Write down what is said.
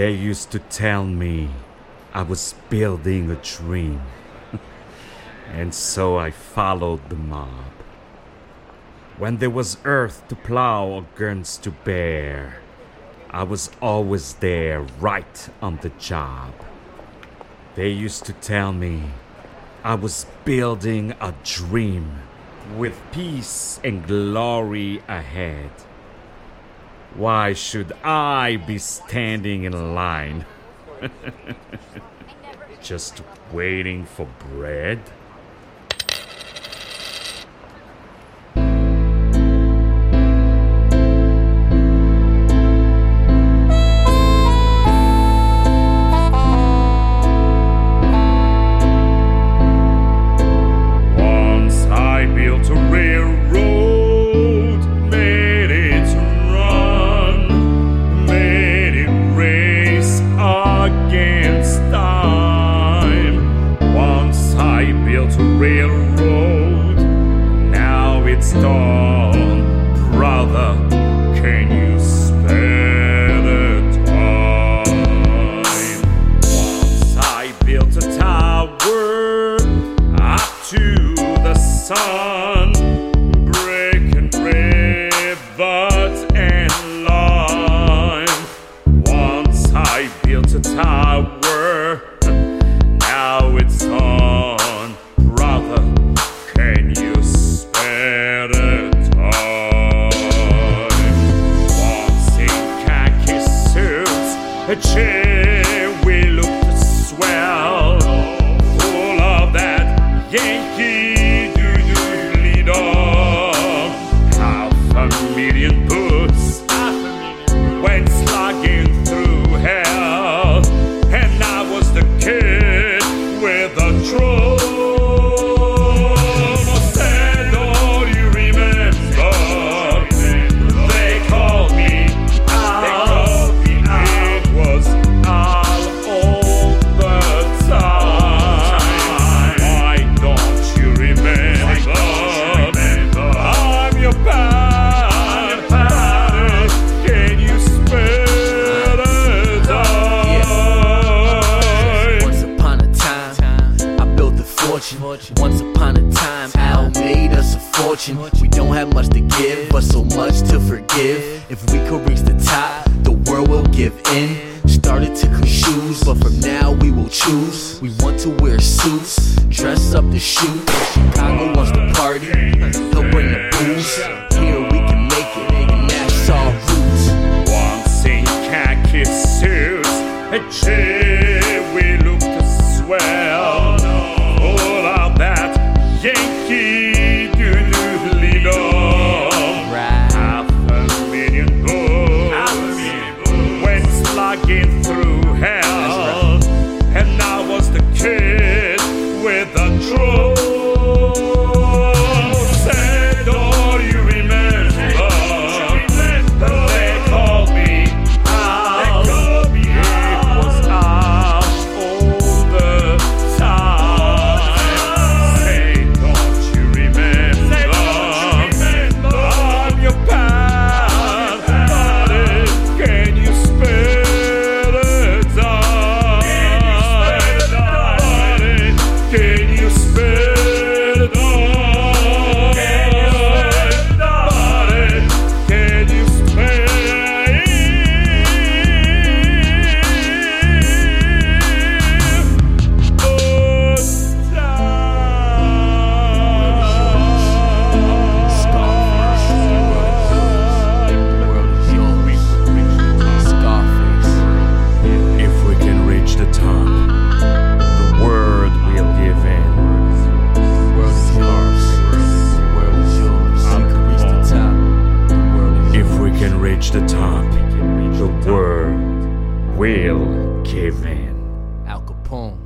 They used to tell me I was building a dream. and so I followed the mob. When there was earth to plow or guns to bear, I was always there, right on the job. They used to tell me I was building a dream with peace and glory ahead. Why should I be standing in line? Just waiting for bread? Railroad, now it's done. Brother, can you spare the time? Once I built a tower up to the sun, breaking rivers and lime. Once I built a tower, suits, fortune. Once upon a time, Al made us a fortune. We don't have much to give, but so much to forgive. If we could reach the top, the world will give in. Started to clean shoes, but from now we will choose. We want to wear suits, dress up to shoot. Chicago wants to party, they'll bring the booze. Here we can make it, and that's our roots. Once in khaki suits, a the world will give in. Al Capone.